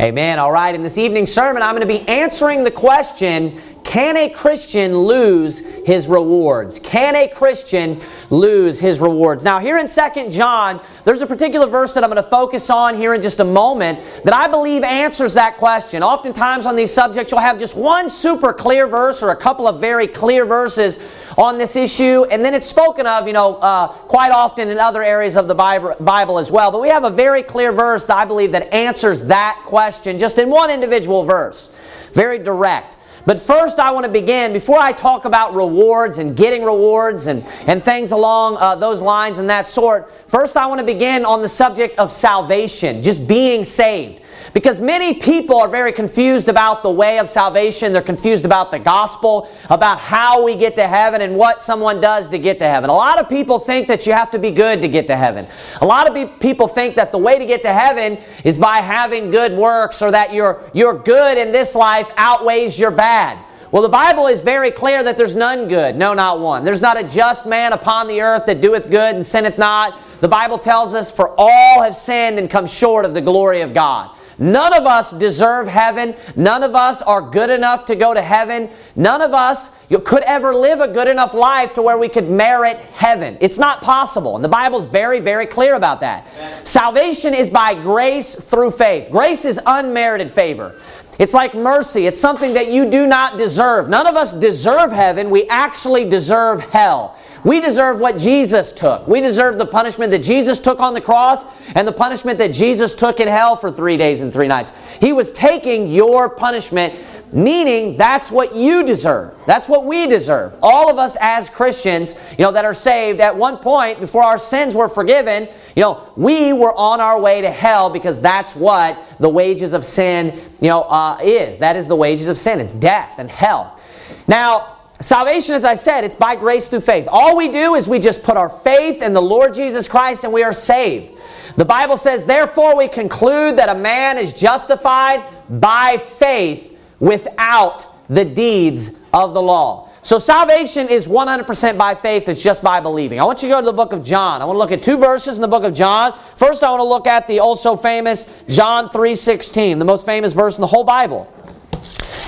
Amen. All right, in this evening's sermon, I'm going to be answering the question can a Christian lose his rewards? Can a Christian lose his rewards? Now, here in 2 John, there's a particular verse that I'm going to focus on here in just a moment that I believe answers that question. Oftentimes on these subjects, you'll have just one super clear verse or a couple of very clear verses on this issue, and then it's spoken of, you know, uh, quite often in other areas of the Bible as well. But we have a very clear verse that I believe that answers that question just in one individual verse. Very direct. But first, I want to begin, before I talk about rewards and getting rewards and, and things along uh, those lines and that sort, first I want to begin on the subject of salvation, just being saved. Because many people are very confused about the way of salvation. They're confused about the gospel, about how we get to heaven and what someone does to get to heaven. A lot of people think that you have to be good to get to heaven. A lot of people think that the way to get to heaven is by having good works or that your, your good in this life outweighs your bad. Well, the Bible is very clear that there's none good, no, not one. There's not a just man upon the earth that doeth good and sinneth not. The Bible tells us, For all have sinned and come short of the glory of God. None of us deserve heaven. None of us are good enough to go to heaven. None of us could ever live a good enough life to where we could merit heaven. It's not possible. And the Bible's very, very clear about that. Amen. Salvation is by grace through faith. Grace is unmerited favor. It's like mercy. It's something that you do not deserve. None of us deserve heaven. We actually deserve hell. We deserve what Jesus took. We deserve the punishment that Jesus took on the cross and the punishment that Jesus took in hell for three days and three nights. He was taking your punishment, meaning that's what you deserve. That's what we deserve. All of us as Christians, you know, that are saved, at one point, before our sins were forgiven, you know, we were on our way to hell because that's what the wages of sin, you know, uh, is. That is the wages of sin. It's death and hell. Now, Salvation, as I said, it's by grace through faith. All we do is we just put our faith in the Lord Jesus Christ and we are saved. The Bible says, therefore, we conclude that a man is justified by faith without the deeds of the law. So salvation is 100% by faith, it's just by believing. I want you to go to the book of John. I want to look at two verses in the book of John. First, I want to look at the also famous John 3:16, the most famous verse in the whole Bible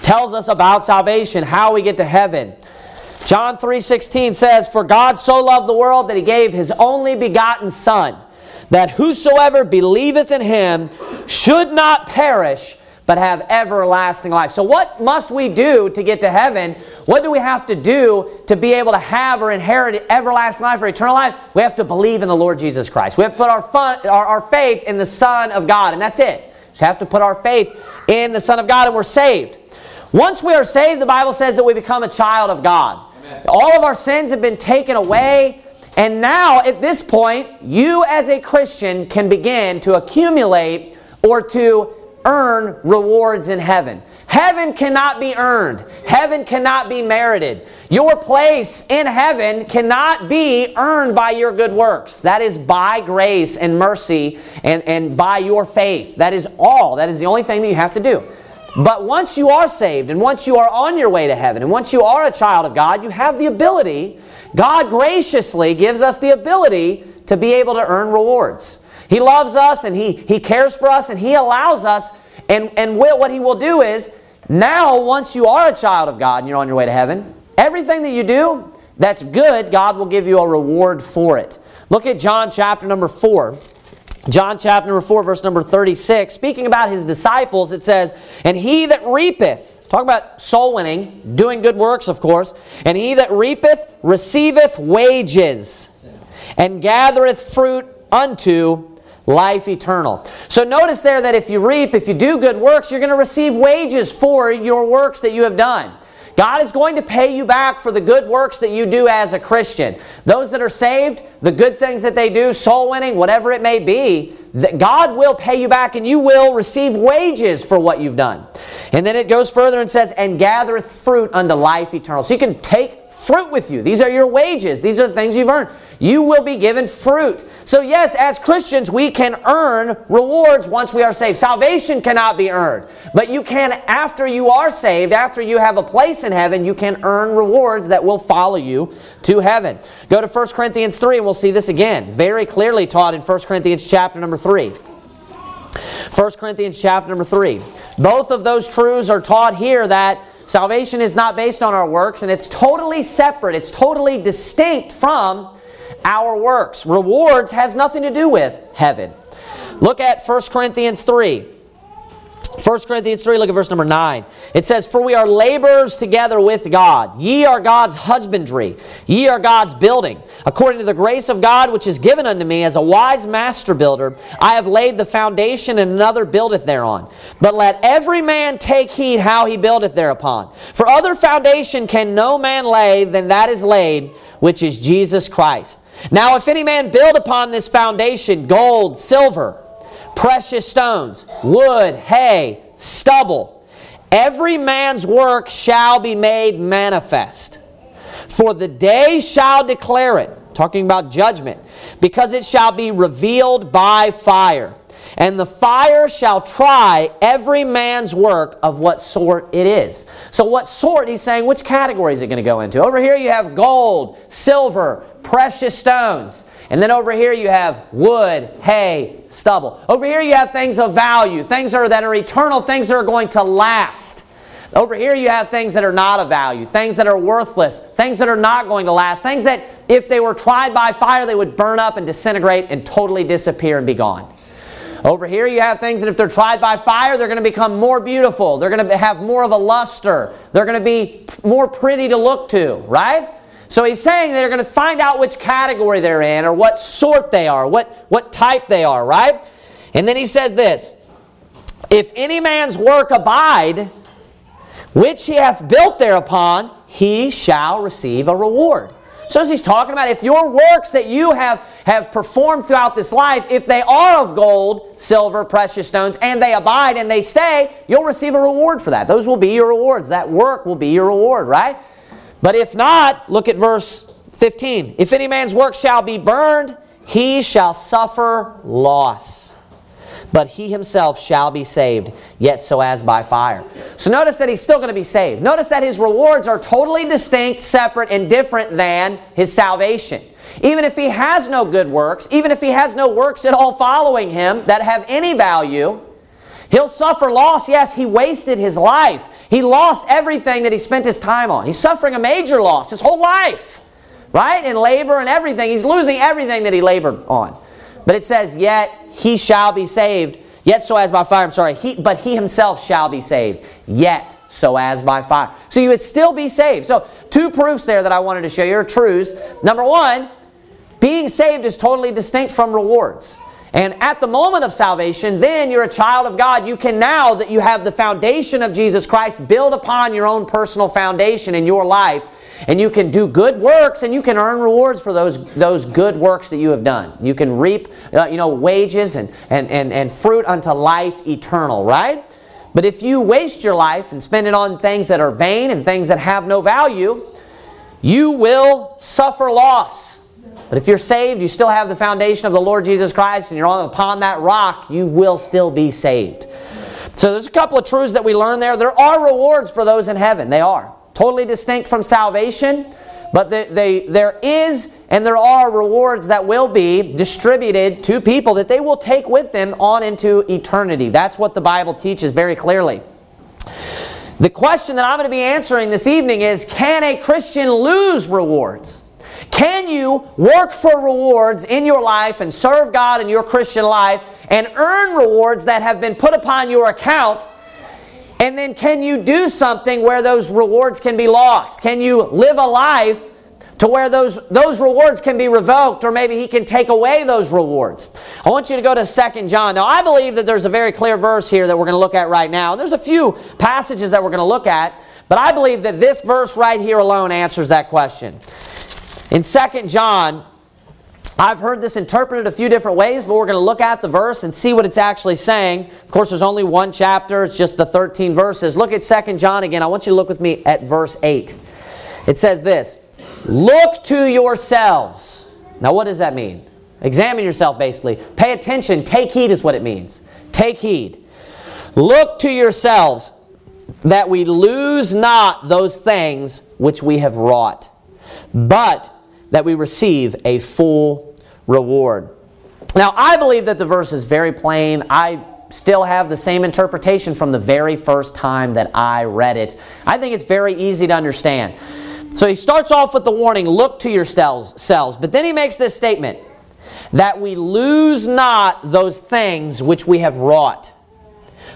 tells us about salvation, how we get to heaven. John 3:16 says, "For God so loved the world that he gave his only begotten son, that whosoever believeth in him should not perish, but have everlasting life." So what must we do to get to heaven? What do we have to do to be able to have or inherit everlasting life or eternal life? We have to believe in the Lord Jesus Christ. We have to put our, fun, our, our faith in the Son of God, and that's it. We have to put our faith in the Son of God, and we're saved. Once we are saved, the Bible says that we become a child of God. Amen. All of our sins have been taken away. And now, at this point, you as a Christian can begin to accumulate or to earn rewards in heaven. Heaven cannot be earned, heaven cannot be merited. Your place in heaven cannot be earned by your good works. That is by grace and mercy and, and by your faith. That is all. That is the only thing that you have to do. But once you are saved and once you are on your way to heaven and once you are a child of God, you have the ability, God graciously gives us the ability to be able to earn rewards. He loves us and He, he cares for us and He allows us. And, and what He will do is, now once you are a child of God and you're on your way to heaven, everything that you do that's good, God will give you a reward for it. Look at John chapter number 4. John chapter number 4, verse number 36, speaking about his disciples, it says, And he that reapeth, talk about soul winning, doing good works, of course, and he that reapeth receiveth wages, and gathereth fruit unto life eternal. So notice there that if you reap, if you do good works, you're going to receive wages for your works that you have done. God is going to pay you back for the good works that you do as a Christian. Those that are saved, the good things that they do, soul winning, whatever it may be, that God will pay you back and you will receive wages for what you've done. And then it goes further and says, and gathereth fruit unto life eternal. So you can take fruit with you. These are your wages. These are the things you've earned. You will be given fruit. So, yes, as Christians, we can earn rewards once we are saved. Salvation cannot be earned. But you can, after you are saved, after you have a place in heaven, you can earn rewards that will follow you to heaven. Go to 1 Corinthians 3 and we'll see this again. Very clearly taught in 1 Corinthians chapter number 3. 1 Corinthians chapter number 3. Both of those truths are taught here that salvation is not based on our works and it's totally separate, it's totally distinct from our works. Rewards has nothing to do with heaven. Look at 1 Corinthians 3. 1 Corinthians 3, look at verse number 9. It says, For we are laborers together with God. Ye are God's husbandry. Ye are God's building. According to the grace of God which is given unto me as a wise master builder, I have laid the foundation, and another buildeth thereon. But let every man take heed how he buildeth thereupon. For other foundation can no man lay than that is laid, which is Jesus Christ. Now, if any man build upon this foundation gold, silver, precious stones, wood, hay, stubble, every man's work shall be made manifest. For the day shall declare it, talking about judgment, because it shall be revealed by fire. And the fire shall try every man's work of what sort it is. So, what sort? He's saying, which category is it going to go into? Over here you have gold, silver, precious stones. And then over here you have wood, hay, stubble. Over here you have things of value, things that are, that are eternal, things that are going to last. Over here you have things that are not of value, things that are worthless, things that are not going to last, things that if they were tried by fire they would burn up and disintegrate and totally disappear and be gone. Over here you have things that if they're tried by fire, they're going to become more beautiful. They're going to have more of a luster. They're going to be more pretty to look to, right? So he's saying they're going to find out which category they're in or what sort they are, what, what type they are, right? And then he says this If any man's work abide, which he hath built thereupon, he shall receive a reward. So as he's talking about, if your works that you have, have performed throughout this life, if they are of gold, silver, precious stones, and they abide and they stay, you'll receive a reward for that. Those will be your rewards. That work will be your reward, right? But if not, look at verse 15. If any man's work shall be burned, he shall suffer loss. But he himself shall be saved, yet so as by fire. So notice that he's still going to be saved. Notice that his rewards are totally distinct, separate, and different than his salvation. Even if he has no good works, even if he has no works at all following him that have any value, he'll suffer loss. Yes, he wasted his life. He lost everything that he spent his time on. He's suffering a major loss his whole life, right? In labor and everything. He's losing everything that he labored on. But it says, Yet he shall be saved, yet so as by fire. I'm sorry, he, but he himself shall be saved, yet so as by fire. So you would still be saved. So, two proofs there that I wanted to show you are truths. Number one, being saved is totally distinct from rewards. And at the moment of salvation, then you're a child of God. You can now that you have the foundation of Jesus Christ build upon your own personal foundation in your life. And you can do good works and you can earn rewards for those, those good works that you have done. You can reap uh, you know, wages and, and, and, and fruit unto life eternal, right? But if you waste your life and spend it on things that are vain and things that have no value, you will suffer loss. But if you're saved, you still have the foundation of the Lord Jesus Christ, and you're on upon that rock, you will still be saved. So there's a couple of truths that we learn there. There are rewards for those in heaven. They are. Totally distinct from salvation, but they, they, there is and there are rewards that will be distributed to people that they will take with them on into eternity. That's what the Bible teaches very clearly. The question that I'm going to be answering this evening is Can a Christian lose rewards? Can you work for rewards in your life and serve God in your Christian life and earn rewards that have been put upon your account? And then can you do something where those rewards can be lost? Can you live a life to where those, those rewards can be revoked or maybe he can take away those rewards. I want you to go to Second John. Now, I believe that there's a very clear verse here that we're going to look at right now. There's a few passages that we're going to look at, but I believe that this verse right here alone answers that question. In 2 John, I've heard this interpreted a few different ways, but we're going to look at the verse and see what it's actually saying. Of course, there's only one chapter, it's just the 13 verses. Look at 2 John again. I want you to look with me at verse 8. It says this Look to yourselves. Now, what does that mean? Examine yourself, basically. Pay attention. Take heed, is what it means. Take heed. Look to yourselves that we lose not those things which we have wrought but that we receive a full reward. Now, I believe that the verse is very plain. I still have the same interpretation from the very first time that I read it. I think it's very easy to understand. So he starts off with the warning look to yourselves, but then he makes this statement that we lose not those things which we have wrought,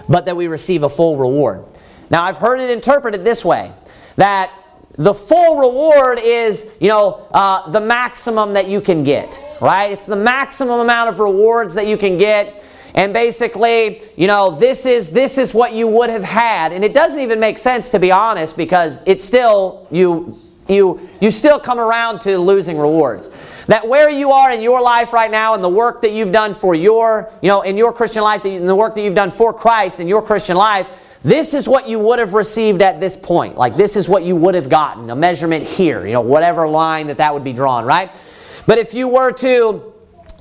but that we receive a full reward. Now, I've heard it interpreted this way that the full reward is, you know, uh, the maximum that you can get, right? It's the maximum amount of rewards that you can get. And basically, you know, this is this is what you would have had. And it doesn't even make sense to be honest because it's still you you you still come around to losing rewards. That where you are in your life right now and the work that you've done for your, you know, in your Christian life, and the work that you've done for Christ in your Christian life, this is what you would have received at this point. Like this is what you would have gotten, a measurement here, you know, whatever line that that would be drawn, right? But if you were to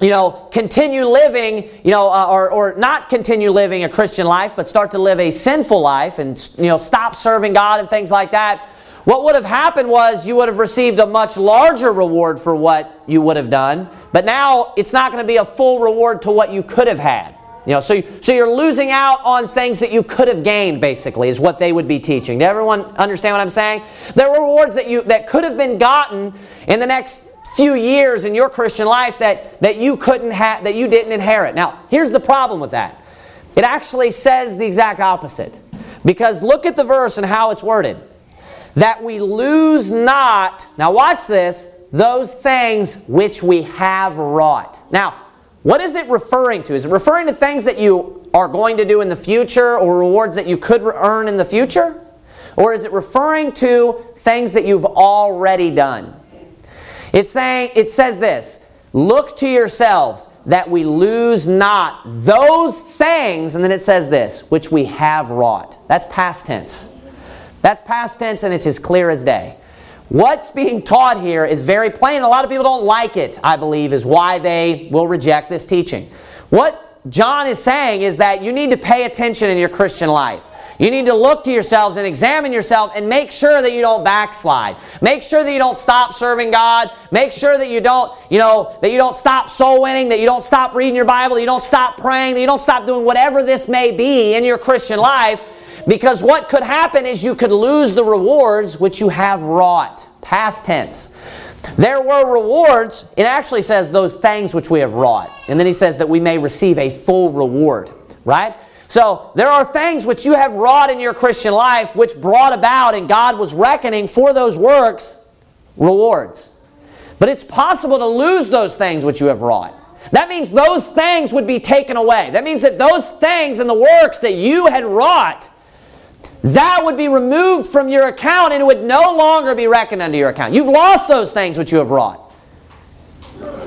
you know, continue living, you know, uh, or, or not continue living a Christian life, but start to live a sinful life and, you know, stop serving God and things like that, what would have happened was you would have received a much larger reward for what you would have done, but now it's not going to be a full reward to what you could have had. You know, so, so you're losing out on things that you could have gained, basically, is what they would be teaching. Did everyone understand what I'm saying? There are rewards that you that could have been gotten in the next few years in your Christian life that, that you couldn't have that you didn't inherit. Now, here's the problem with that. It actually says the exact opposite. Because look at the verse and how it's worded. That we lose not, now watch this, those things which we have wrought. Now, what is it referring to? Is it referring to things that you are going to do in the future or rewards that you could earn in the future? Or is it referring to things that you've already done? It's saying it says this, look to yourselves that we lose not those things and then it says this, which we have wrought. That's past tense. That's past tense and it's as clear as day. What's being taught here is very plain. A lot of people don't like it, I believe, is why they will reject this teaching. What John is saying is that you need to pay attention in your Christian life. You need to look to yourselves and examine yourself and make sure that you don't backslide. Make sure that you don't stop serving God. Make sure that you don't, you know, that you don't stop soul winning, that you don't stop reading your Bible, you don't stop praying, that you don't stop doing whatever this may be in your Christian life because what could happen is you could lose the rewards which you have wrought. Past tense. There were rewards. It actually says those things which we have wrought. And then he says that we may receive a full reward. Right? So there are things which you have wrought in your Christian life which brought about and God was reckoning for those works rewards. But it's possible to lose those things which you have wrought. That means those things would be taken away. That means that those things and the works that you had wrought that would be removed from your account and it would no longer be reckoned unto your account. You've lost those things which you have wrought.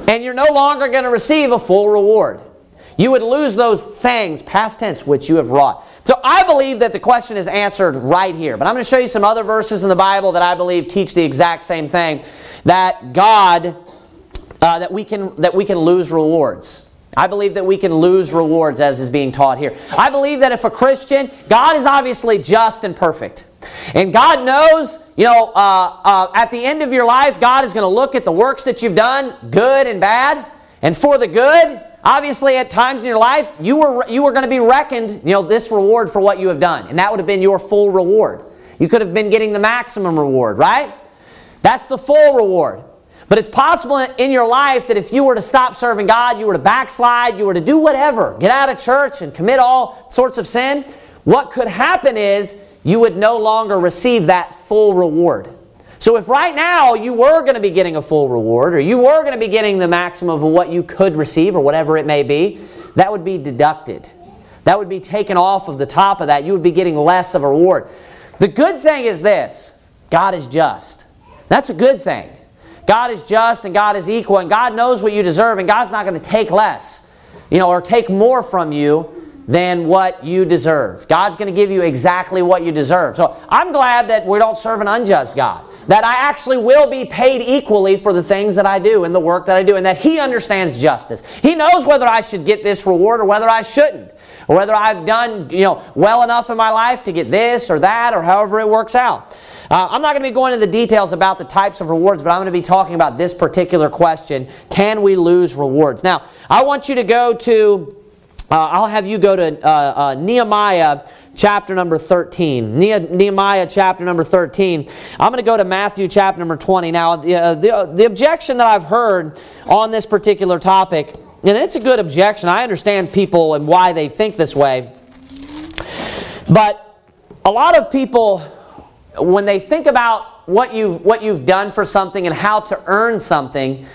And you're no longer going to receive a full reward. You would lose those things, past tense, which you have wrought. So I believe that the question is answered right here. But I'm going to show you some other verses in the Bible that I believe teach the exact same thing. That God, uh, that we can that we can lose rewards. I believe that we can lose rewards as is being taught here. I believe that if a Christian, God is obviously just and perfect. And God knows, you know, uh, uh, at the end of your life, God is going to look at the works that you've done, good and bad. And for the good, obviously at times in your life, you were, you were going to be reckoned, you know, this reward for what you have done. And that would have been your full reward. You could have been getting the maximum reward, right? That's the full reward. But it's possible in your life that if you were to stop serving God, you were to backslide, you were to do whatever, get out of church and commit all sorts of sin, what could happen is you would no longer receive that full reward. So if right now you were going to be getting a full reward or you were going to be getting the maximum of what you could receive or whatever it may be, that would be deducted. That would be taken off of the top of that. You would be getting less of a reward. The good thing is this God is just. That's a good thing. God is just and God is equal and God knows what you deserve and God's not going to take less, you know, or take more from you than what you deserve. God's going to give you exactly what you deserve. So I'm glad that we don't serve an unjust God. That I actually will be paid equally for the things that I do and the work that I do, and that He understands justice. He knows whether I should get this reward or whether I shouldn't, or whether I've done you know well enough in my life to get this or that, or however it works out. Uh, I'm not going to be going into the details about the types of rewards, but I'm going to be talking about this particular question Can we lose rewards? Now, I want you to go to uh, I'll have you go to uh, uh, Nehemiah chapter number 13. Nehemiah chapter number 13. I'm going to go to Matthew chapter number 20. Now, the, uh, the, uh, the objection that I've heard on this particular topic, and it's a good objection, I understand people and why they think this way. But a lot of people, when they think about what you've, what you've done for something and how to earn something,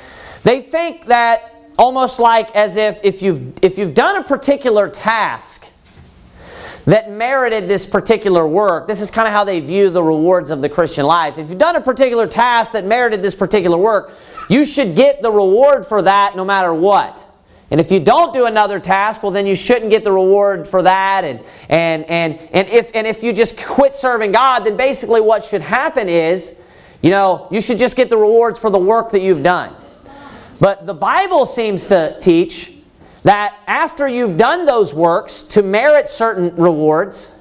they think that almost like as if if you've, if you've done a particular task that merited this particular work, this is kind of how they view the rewards of the Christian life. If you've done a particular task that merited this particular work, you should get the reward for that no matter what. And if you don't do another task, well, then you shouldn't get the reward for that. And, and, and, and, if, and if you just quit serving God, then basically what should happen is, you know, you should just get the rewards for the work that you've done. But the Bible seems to teach that after you've done those works to merit certain rewards,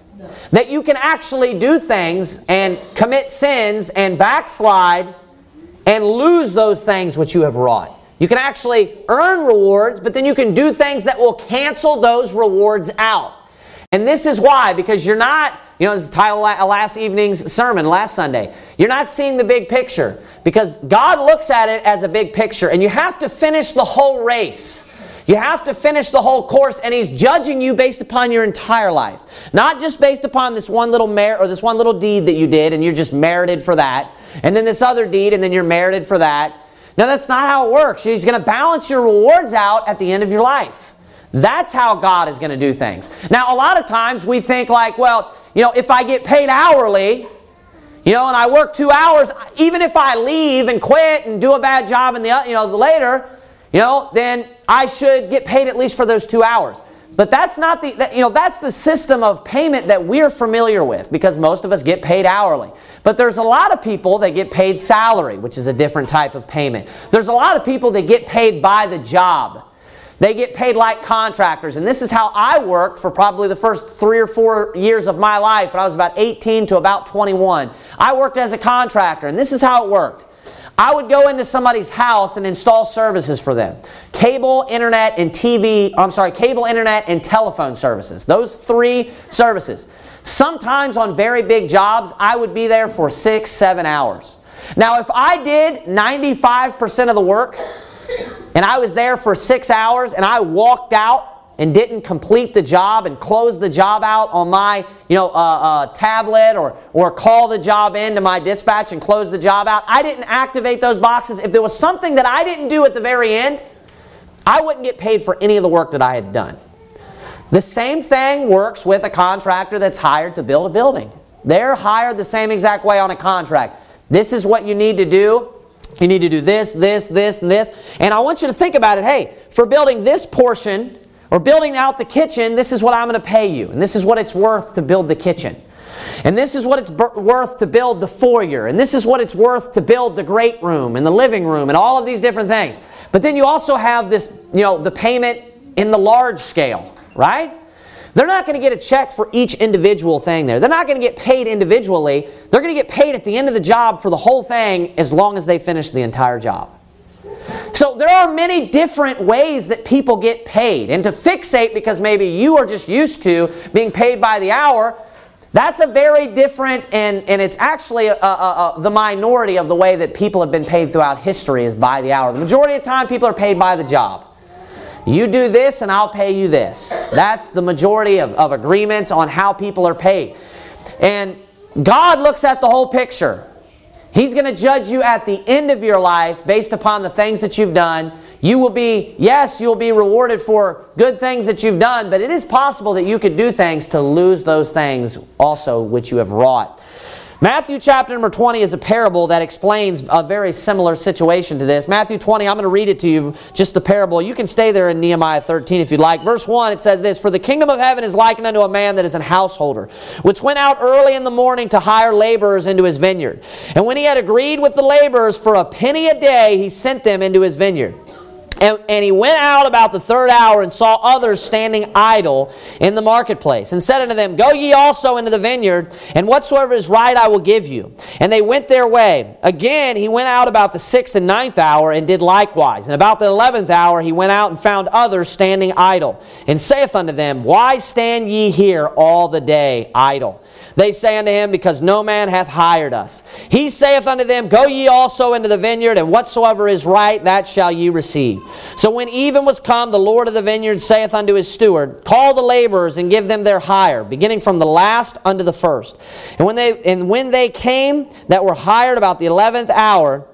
that you can actually do things and commit sins and backslide and lose those things which you have wrought. You can actually earn rewards, but then you can do things that will cancel those rewards out. And this is why, because you're not, you know, this is title last evening's sermon, last Sunday. You're not seeing the big picture because God looks at it as a big picture, and you have to finish the whole race. You have to finish the whole course, and He's judging you based upon your entire life. Not just based upon this one little merit or this one little deed that you did, and you're just merited for that, and then this other deed, and then you're merited for that. No, that's not how it works. He's going to balance your rewards out at the end of your life. That's how God is going to do things. Now, a lot of times we think like, well, you know, if I get paid hourly, you know, and I work two hours, even if I leave and quit and do a bad job in the, you know, later, you know, then I should get paid at least for those two hours. But that's not the, that, you know, that's the system of payment that we're familiar with because most of us get paid hourly. But there's a lot of people that get paid salary, which is a different type of payment. There's a lot of people that get paid by the job. They get paid like contractors. And this is how I worked for probably the first three or four years of my life when I was about 18 to about 21. I worked as a contractor, and this is how it worked. I would go into somebody's house and install services for them. Cable, internet, and TV, I'm sorry, cable, internet, and telephone services. Those three services. Sometimes on very big jobs, I would be there for six, seven hours. Now, if I did 95% of the work, and I was there for six hours and I walked out and didn't complete the job and close the job out on my you know, uh, uh, tablet or, or call the job in to my dispatch and close the job out, I didn't activate those boxes. If there was something that I didn't do at the very end, I wouldn't get paid for any of the work that I had done. The same thing works with a contractor that's hired to build a building. They're hired the same exact way on a contract. This is what you need to do. You need to do this, this, this, and this. And I want you to think about it. Hey, for building this portion or building out the kitchen, this is what I'm going to pay you. And this is what it's worth to build the kitchen. And this is what it's worth to build the foyer. And this is what it's worth to build the great room and the living room and all of these different things. But then you also have this, you know, the payment in the large scale, right? They're not going to get a check for each individual thing there. They're not going to get paid individually. They're going to get paid at the end of the job for the whole thing as long as they finish the entire job. So there are many different ways that people get paid. And to fixate because maybe you are just used to being paid by the hour, that's a very different, and, and it's actually a, a, a, the minority of the way that people have been paid throughout history is by the hour. The majority of the time, people are paid by the job. You do this and I'll pay you this. That's the majority of, of agreements on how people are paid. And God looks at the whole picture. He's going to judge you at the end of your life based upon the things that you've done. You will be, yes, you'll be rewarded for good things that you've done, but it is possible that you could do things to lose those things also which you have wrought. Matthew chapter number 20 is a parable that explains a very similar situation to this. Matthew 20, I'm going to read it to you, just the parable. You can stay there in Nehemiah 13 if you'd like. Verse 1, it says this For the kingdom of heaven is likened unto a man that is an householder, which went out early in the morning to hire laborers into his vineyard. And when he had agreed with the laborers for a penny a day, he sent them into his vineyard. And, and, he went out about the third hour and saw others standing idle in the marketplace, and said unto them, Go ye also into the vineyard, and whatsoever is right I will give you. And they went their way. Again he went out about the sixth and ninth hour, and did likewise. And about the eleventh hour he went out and found others standing idle, and saith unto them, Why stand ye here all the day idle? They say unto him, Because no man hath hired us. He saith unto them, Go ye also into the vineyard, and whatsoever is right, that shall ye receive. So when even was come, the Lord of the vineyard saith unto his steward, Call the laborers and give them their hire, beginning from the last unto the first. And when they, and when they came that were hired about the eleventh hour,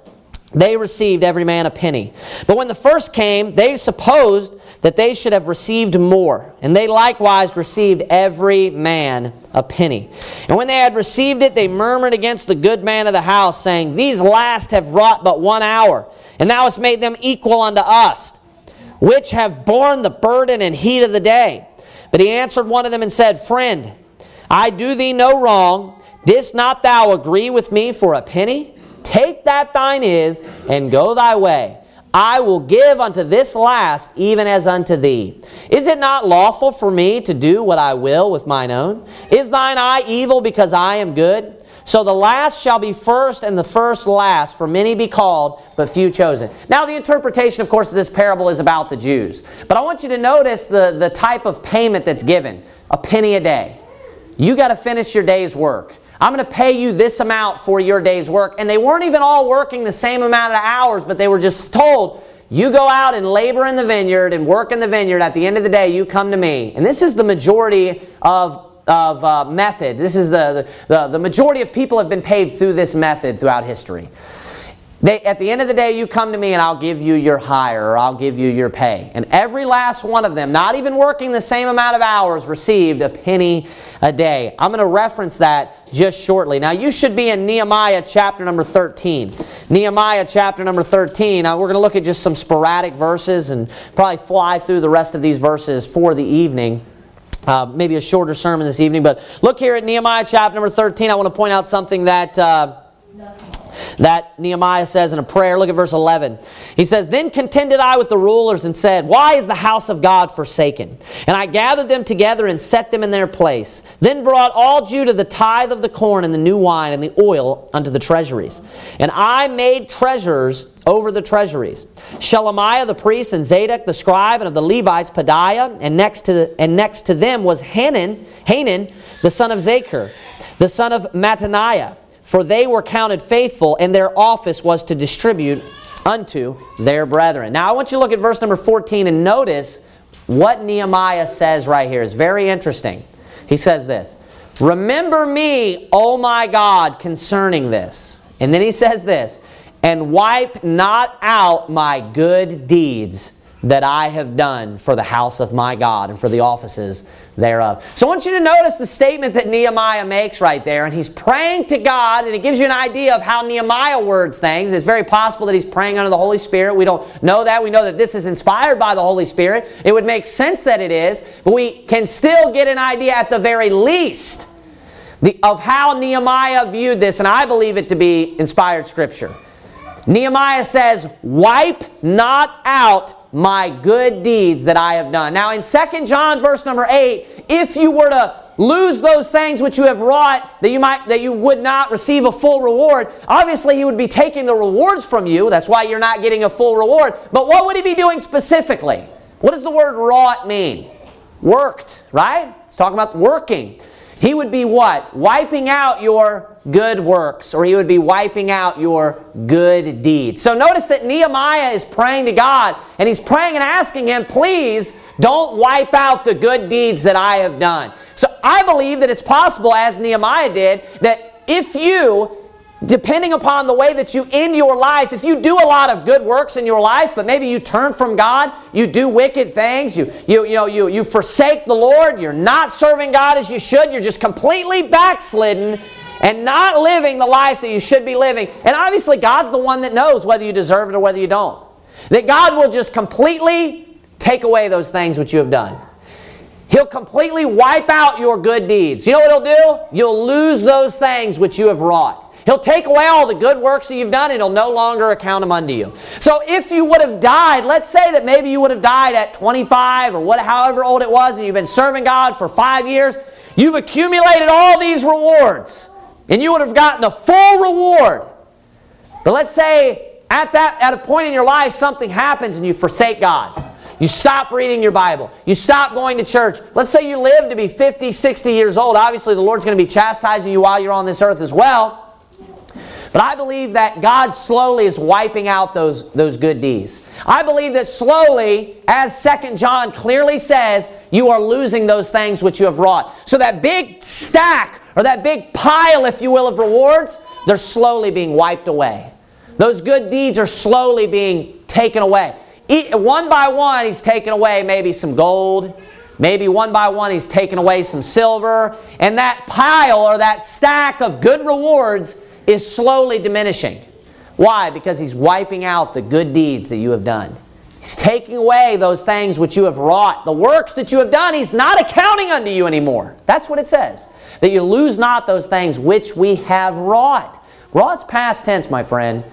they received every man a penny. But when the first came, they supposed that they should have received more. And they likewise received every man a penny. And when they had received it, they murmured against the good man of the house, saying, These last have wrought but one hour, and thou hast made them equal unto us, which have borne the burden and heat of the day. But he answered one of them and said, Friend, I do thee no wrong. Didst not thou agree with me for a penny? Take that thine is, and go thy way. I will give unto this last even as unto thee. Is it not lawful for me to do what I will with mine own? Is thine eye evil because I am good? So the last shall be first, and the first last, for many be called, but few chosen. Now, the interpretation, of course, of this parable is about the Jews. But I want you to notice the, the type of payment that's given a penny a day. You got to finish your day's work. I'm going to pay you this amount for your day's work. And they weren't even all working the same amount of hours, but they were just told, you go out and labor in the vineyard and work in the vineyard. At the end of the day, you come to me. And this is the majority of, of uh, method. This is the, the, the, the majority of people have been paid through this method throughout history. They, at the end of the day, you come to me and I'll give you your hire or I'll give you your pay. And every last one of them, not even working the same amount of hours, received a penny a day. I'm going to reference that just shortly. Now, you should be in Nehemiah chapter number 13. Nehemiah chapter number 13. Now, we're going to look at just some sporadic verses and probably fly through the rest of these verses for the evening. Uh, maybe a shorter sermon this evening, but look here at Nehemiah chapter number 13. I want to point out something that. Uh, that Nehemiah says in a prayer. Look at verse 11. He says, Then contended I with the rulers and said, Why is the house of God forsaken? And I gathered them together and set them in their place. Then brought all Judah the tithe of the corn and the new wine and the oil unto the treasuries. And I made treasurers over the treasuries. Shelemiah the priest and Zadok the scribe and of the Levites Pedaiah and next to the, and next to them was Hanan, Hanan the son of Zaccur, the son of Mattaniah for they were counted faithful, and their office was to distribute unto their brethren. Now, I want you to look at verse number 14 and notice what Nehemiah says right here. It's very interesting. He says this Remember me, O my God, concerning this. And then he says this, and wipe not out my good deeds that I have done for the house of my God and for the offices thereof. So I want you to notice the statement that Nehemiah makes right there, and he's praying to God, and it gives you an idea of how Nehemiah words things. It's very possible that he's praying under the Holy Spirit. We don't know that. We know that this is inspired by the Holy Spirit. It would make sense that it is, but we can still get an idea at the very least the, of how Nehemiah viewed this, and I believe it to be inspired scripture. Nehemiah says, Wipe not out my good deeds that I have done. Now, in 2 John, verse number 8, if you were to lose those things which you have wrought that you might that you would not receive a full reward obviously he would be taking the rewards from you. That's why you're not getting a full reward. But what would he be doing specifically? What does the word wrought mean? Worked right? It's talking about working. He would be what? Wiping out your good works, or he would be wiping out your good deeds. So notice that Nehemiah is praying to God, and he's praying and asking him, please don't wipe out the good deeds that I have done. So I believe that it's possible, as Nehemiah did, that if you depending upon the way that you end your life, if you do a lot of good works in your life, but maybe you turn from God, you do wicked things, you, you, you, know, you, you forsake the Lord, you're not serving God as you should, you're just completely backslidden, and not living the life that you should be living. And obviously, God's the one that knows whether you deserve it or whether you don't. That God will just completely take away those things which you have done. He'll completely wipe out your good deeds. You know what He'll do? You'll lose those things which you have wrought. He'll take away all the good works that you've done and He'll no longer account them unto you. So if you would have died, let's say that maybe you would have died at 25 or what, however old it was, and you've been serving God for five years, you've accumulated all these rewards and you would have gotten a full reward. But let's say at that at a point in your life something happens and you forsake God. You stop reading your Bible. You stop going to church. Let's say you live to be 50, 60 years old. Obviously, the Lord's going to be chastising you while you're on this earth as well. But I believe that God slowly is wiping out those, those good deeds. I believe that slowly, as Second John clearly says, you are losing those things which you have wrought. So that big stack, or that big pile, if you will, of rewards, they're slowly being wiped away. Those good deeds are slowly being taken away. One by one, he's taken away maybe some gold. Maybe one by one, he's taken away some silver. And that pile or that stack of good rewards is slowly diminishing. Why? Because he's wiping out the good deeds that you have done. He's taking away those things which you have wrought. The works that you have done, he's not accounting unto you anymore. That's what it says. That you lose not those things which we have wrought. Wrought's past tense, my friend.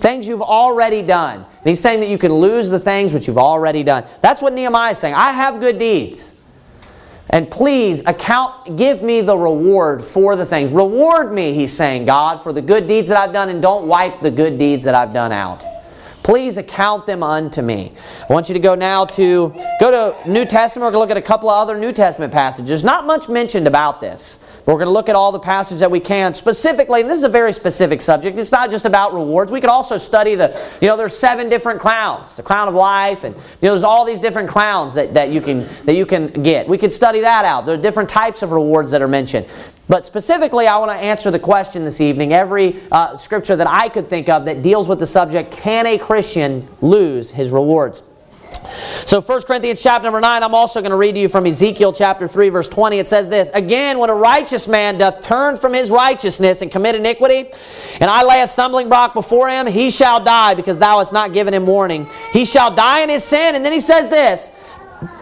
Things you've already done. And he's saying that you can lose the things which you've already done. That's what Nehemiah is saying. I have good deeds. And please account, give me the reward for the things. Reward me, he's saying, God, for the good deeds that I've done, and don't wipe the good deeds that I've done out. Please account them unto me. I want you to go now to go to New Testament. We're going to look at a couple of other New Testament passages. Not much mentioned about this. But we're going to look at all the passages that we can. Specifically, and this is a very specific subject. It's not just about rewards. We could also study the, you know, there's seven different crowns. The crown of life, and you know, there's all these different crowns that, that you can that you can get. We could study that out. There are different types of rewards that are mentioned. But specifically, I want to answer the question this evening. Every uh, scripture that I could think of that deals with the subject can a Christian lose his rewards? So 1 Corinthians chapter number 9, I'm also going to read to you from Ezekiel chapter 3 verse 20. It says this, Again, when a righteous man doth turn from his righteousness and commit iniquity, and I lay a stumbling block before him, he shall die because thou hast not given him warning. He shall die in his sin. And then he says this,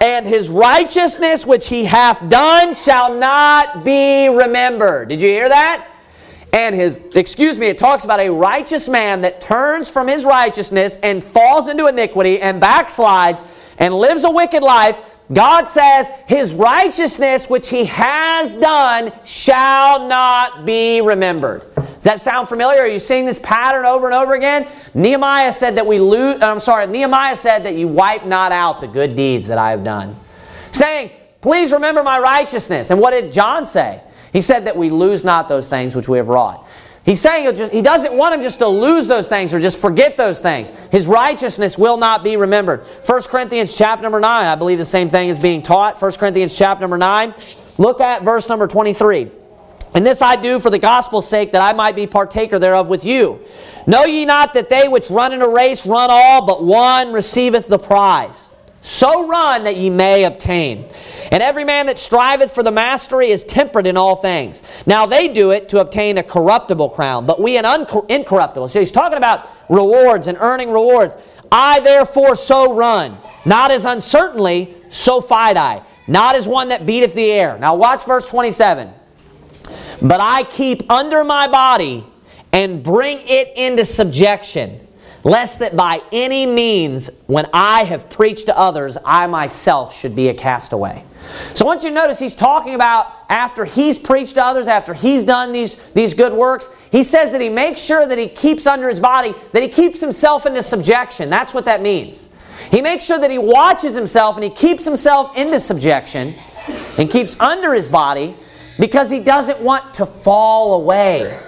and his righteousness which he hath done shall not be remembered. Did you hear that? and his, excuse me, it talks about a righteous man that turns from his righteousness and falls into iniquity and backslides and lives a wicked life. God says, His righteousness which He has done shall not be remembered. Does that sound familiar? Are you seeing this pattern over and over again? Nehemiah said that we lose, uh, I'm sorry, Nehemiah said that you wipe not out the good deeds that I have done. Saying, Please remember my righteousness. And what did John say? He said that we lose not those things which we have wrought. He's saying just, he doesn't want him just to lose those things or just forget those things. His righteousness will not be remembered. 1 Corinthians chapter number 9, I believe the same thing is being taught. 1 Corinthians chapter number 9. Look at verse number 23. And this I do for the gospel's sake, that I might be partaker thereof with you. Know ye not that they which run in a race run all, but one receiveth the prize? So run that ye may obtain. And every man that striveth for the mastery is temperate in all things. Now they do it to obtain a corruptible crown, but we an incorruptible. So he's talking about rewards and earning rewards. I therefore so run, not as uncertainly, so fight I, not as one that beateth the air. Now watch verse 27. But I keep under my body and bring it into subjection lest that by any means, when I have preached to others, I myself should be a castaway. So once you notice he's talking about after he's preached to others, after he's done these, these good works, he says that he makes sure that he keeps under his body, that he keeps himself into subjection. That's what that means. He makes sure that he watches himself and he keeps himself into subjection and keeps under his body because he doesn't want to fall away.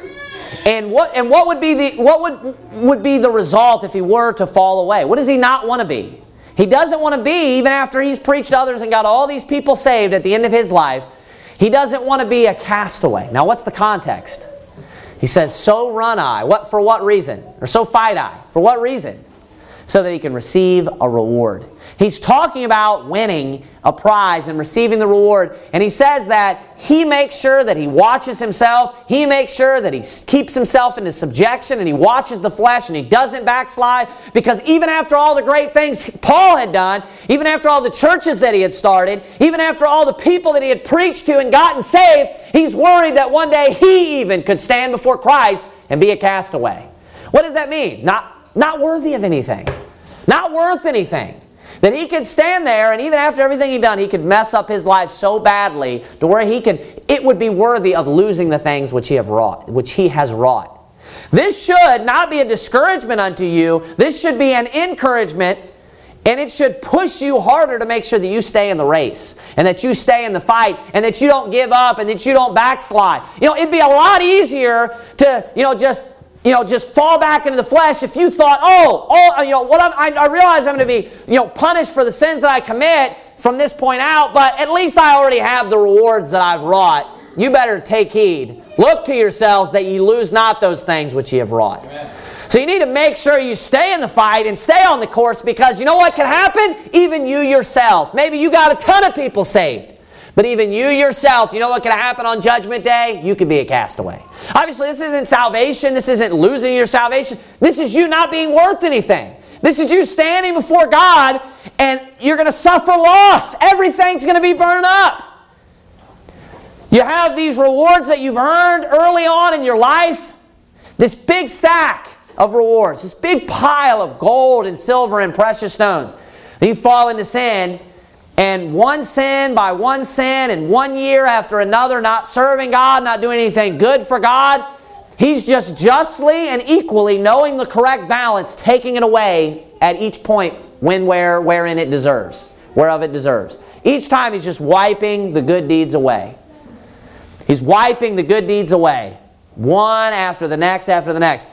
And what and what would be the what would would be the result if he were to fall away? What does he not want to be? He doesn't want to be even after he's preached others and got all these people saved at the end of his life. He doesn't want to be a castaway. Now what's the context? He says, "So run I." What for what reason? Or so fight I. For what reason? So that he can receive a reward. He's talking about winning a prize and receiving the reward. And he says that he makes sure that he watches himself. He makes sure that he keeps himself into subjection and he watches the flesh and he doesn't backslide because even after all the great things Paul had done, even after all the churches that he had started, even after all the people that he had preached to and gotten saved, he's worried that one day he even could stand before Christ and be a castaway. What does that mean? Not, not worthy of anything. Not worth anything. That he could stand there and even after everything he'd done, he could mess up his life so badly to where he could, it would be worthy of losing the things which he have wrought, which he has wrought. This should not be a discouragement unto you. This should be an encouragement and it should push you harder to make sure that you stay in the race and that you stay in the fight and that you don't give up and that you don't backslide. You know, it'd be a lot easier to, you know, just you know, just fall back into the flesh if you thought, oh, oh, you know, what I'm, I, I realize I'm going to be, you know, punished for the sins that I commit from this point out, but at least I already have the rewards that I've wrought. You better take heed. Look to yourselves that ye lose not those things which ye have wrought. Amen. So you need to make sure you stay in the fight and stay on the course because you know what can happen? Even you yourself. Maybe you got a ton of people saved. But even you yourself, you know what can happen on Judgment Day? You could be a castaway. Obviously, this isn't salvation. This isn't losing your salvation. This is you not being worth anything. This is you standing before God and you're going to suffer loss. Everything's going to be burned up. You have these rewards that you've earned early on in your life, this big stack of rewards, this big pile of gold and silver and precious stones. You fall into sin and one sin by one sin, and one year after another, not serving God, not doing anything good for God, He's just justly and equally knowing the correct balance, taking it away at each point when, where, wherein it deserves, whereof it deserves. Each time He's just wiping the good deeds away. He's wiping the good deeds away, one after the next after the next.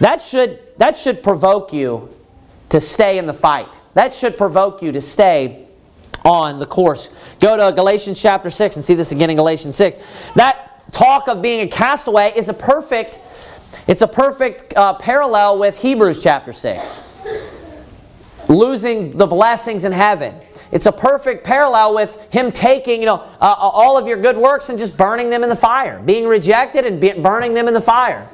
That should, that should provoke you to stay in the fight. That should provoke you to stay on the course. Go to Galatians chapter 6 and see this again in Galatians 6. That talk of being a castaway is a perfect it's a perfect uh, parallel with Hebrews chapter 6. Losing the blessings in heaven. It's a perfect parallel with him taking, you know, uh, uh all of your good works and just burning them in the fire, being rejected and be- burning them in the fire.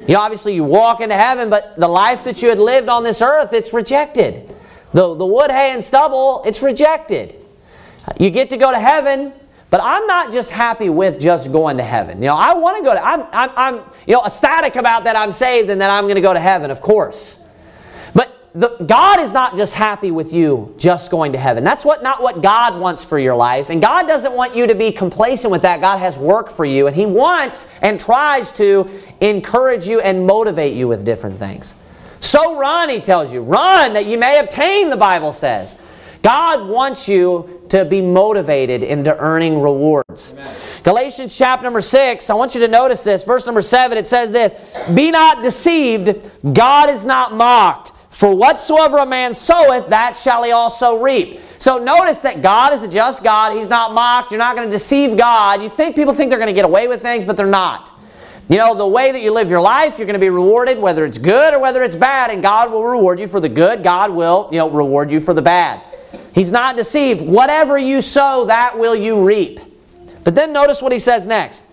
You know, obviously you walk into heaven, but the life that you had lived on this earth, it's rejected. The, the wood, hay, and stubble, it's rejected. You get to go to heaven, but I'm not just happy with just going to heaven. You know, I want to go to, I'm, I'm, I'm, you know, ecstatic about that I'm saved and that I'm going to go to heaven, of course. But the, God is not just happy with you just going to heaven. That's what, not what God wants for your life. And God doesn't want you to be complacent with that. God has work for you. And He wants and tries to encourage you and motivate you with different things. So run, he tells you. Run that you may obtain, the Bible says. God wants you to be motivated into earning rewards. Amen. Galatians chapter number 6, I want you to notice this. Verse number 7, it says this Be not deceived, God is not mocked. For whatsoever a man soweth, that shall he also reap. So notice that God is a just God. He's not mocked. You're not going to deceive God. You think people think they're going to get away with things, but they're not. You know, the way that you live your life, you're going to be rewarded whether it's good or whether it's bad, and God will reward you for the good. God will, you know, reward you for the bad. He's not deceived. Whatever you sow, that will you reap. But then notice what he says next.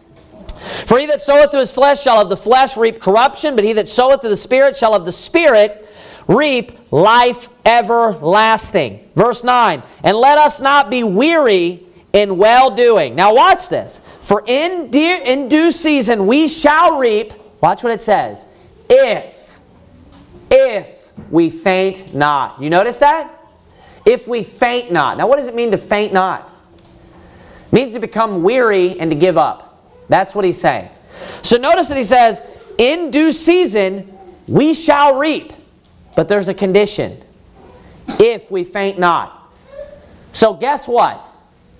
For he that soweth to his flesh shall of the flesh reap corruption, but he that soweth to the Spirit shall of the Spirit reap life everlasting. Verse 9, And let us not be weary in well doing. Now, watch this. For in, dear, in due season we shall reap, watch what it says, if, if we faint not. You notice that? If we faint not. Now, what does it mean to faint not? It means to become weary and to give up. That's what he's saying. So notice that he says, in due season we shall reap. But there's a condition. If we faint not. So guess what?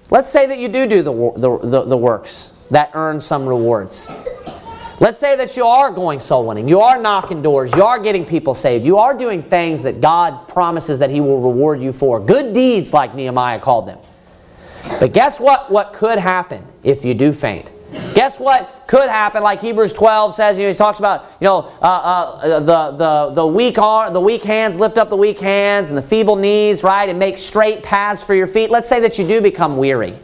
Let's say that you do do the, the, the, the works that earn some rewards. Let's say that you are going soul winning, you are knocking doors, you are getting people saved, you are doing things that God promises that He will reward you for. Good deeds, like Nehemiah called them. But guess what? What could happen if you do faint? Guess what could happen? Like Hebrews 12 says, you know, he talks about, you know, uh, uh, the, the, the, weak arm, the weak hands lift up the weak hands and the feeble knees, right, and make straight paths for your feet. Let's say that you do become weary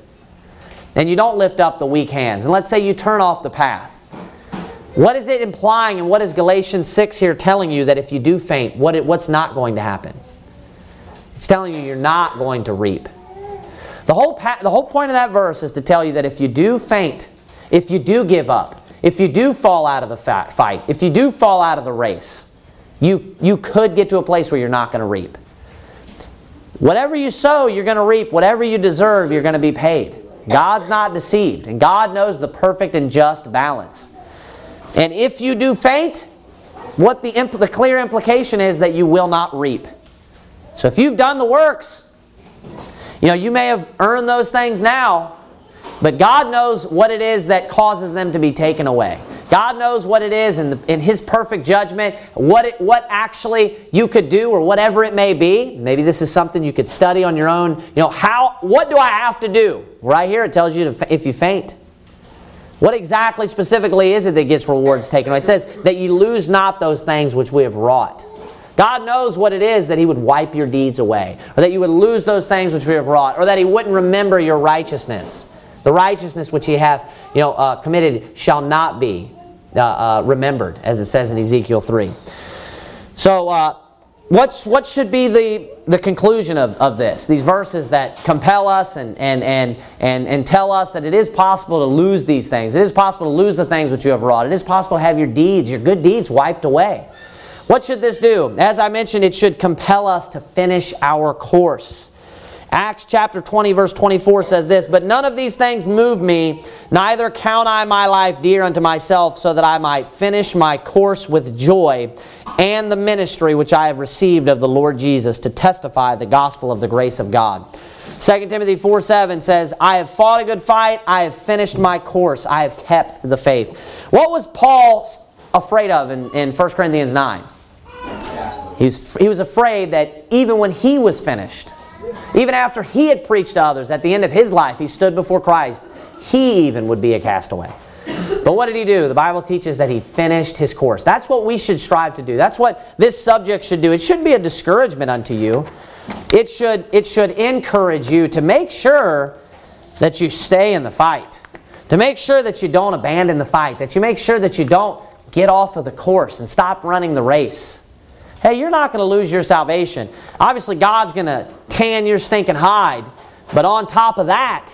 and you don't lift up the weak hands. And let's say you turn off the path. What is it implying and what is Galatians 6 here telling you that if you do faint, what it, what's not going to happen? It's telling you you're not going to reap. The whole, pa- the whole point of that verse is to tell you that if you do faint, if you do give up, if you do fall out of the fight, if you do fall out of the race, you, you could get to a place where you're not going to reap. Whatever you sow, you're going to reap. Whatever you deserve, you're going to be paid. God's not deceived, and God knows the perfect and just balance. And if you do faint, what the, impl- the clear implication is that you will not reap. So if you've done the works, you know, you may have earned those things now, but God knows what it is that causes them to be taken away. God knows what it is in, the, in His perfect judgment, what, it, what actually you could do or whatever it may be. Maybe this is something you could study on your own. You know, how, what do I have to do? Right here it tells you to, if you faint. What exactly specifically is it that gets rewards taken away? It says that you lose not those things which we have wrought. God knows what it is that He would wipe your deeds away, or that you would lose those things which we have wrought, or that He wouldn't remember your righteousness. The righteousness which He hath you know, uh, committed shall not be uh, uh, remembered, as it says in Ezekiel 3. So, uh, what's, what should be the, the conclusion of, of this? These verses that compel us and, and, and, and, and tell us that it is possible to lose these things. It is possible to lose the things which you have wrought. It is possible to have your deeds, your good deeds, wiped away. What should this do? As I mentioned, it should compel us to finish our course. Acts chapter 20, verse 24 says this But none of these things move me, neither count I my life dear unto myself, so that I might finish my course with joy and the ministry which I have received of the Lord Jesus to testify the gospel of the grace of God. 2 Timothy 4 7 says, I have fought a good fight, I have finished my course, I have kept the faith. What was Paul afraid of in, in 1 Corinthians 9? He was, he was afraid that even when he was finished, even after he had preached to others, at the end of his life, he stood before Christ, he even would be a castaway. But what did he do? The Bible teaches that he finished his course. That's what we should strive to do. That's what this subject should do. It shouldn't be a discouragement unto you. It should, it should encourage you to make sure that you stay in the fight, to make sure that you don't abandon the fight, that you make sure that you don't get off of the course and stop running the race. Hey, you're not going to lose your salvation. Obviously, God's going to tan your stinking hide. But on top of that,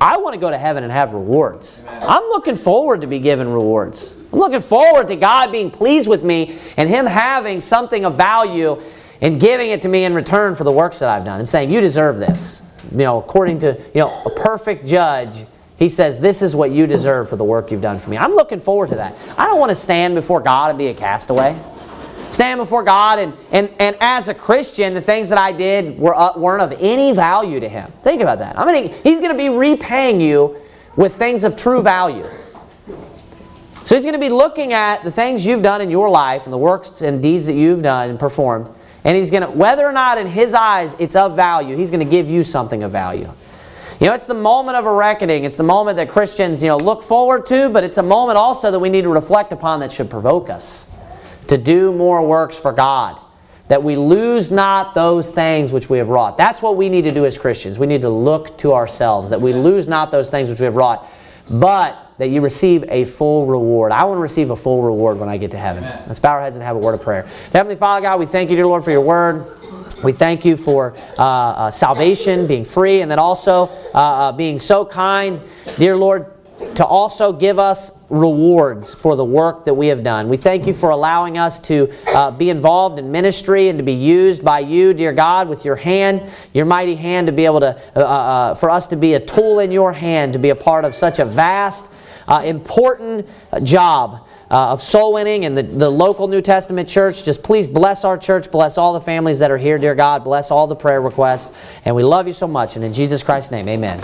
I want to go to heaven and have rewards. Amen. I'm looking forward to be given rewards. I'm looking forward to God being pleased with me and Him having something of value and giving it to me in return for the works that I've done and saying, You deserve this. You know, according to you know, a perfect judge, He says, This is what you deserve for the work you've done for me. I'm looking forward to that. I don't want to stand before God and be a castaway stand before God and, and, and as a Christian, the things that I did were, uh, weren't of any value to Him. Think about that. I mean, He's going to be repaying you with things of true value. So He's going to be looking at the things you've done in your life and the works and deeds that you've done and performed. And He's going to, whether or not in His eyes it's of value, He's going to give you something of value. You know, it's the moment of a reckoning. It's the moment that Christians, you know, look forward to, but it's a moment also that we need to reflect upon that should provoke us to do more works for God. That we lose not those things which we have wrought. That's what we need to do as Christians. We need to look to ourselves, that we lose not those things which we have wrought, but that you receive a full reward. I want to receive a full reward when I get to heaven. Amen. Let's bow our heads and have a word of prayer. Heavenly Father God, we thank you, dear Lord, for your word. We thank you for uh, uh, salvation, being free, and then also uh, uh being so kind. Dear Lord, to also give us rewards for the work that we have done. We thank you for allowing us to uh, be involved in ministry and to be used by you, dear God, with your hand, your mighty hand, to be able to, uh, uh, uh for us to be a tool in your hand, to be a part of such a vast, uh, important job. Uh, of soul winning and the, the local New Testament church. Just please bless our church, bless all the families that are here, dear God, bless all the prayer requests. And we love you so much. And in Jesus Christ's name, amen.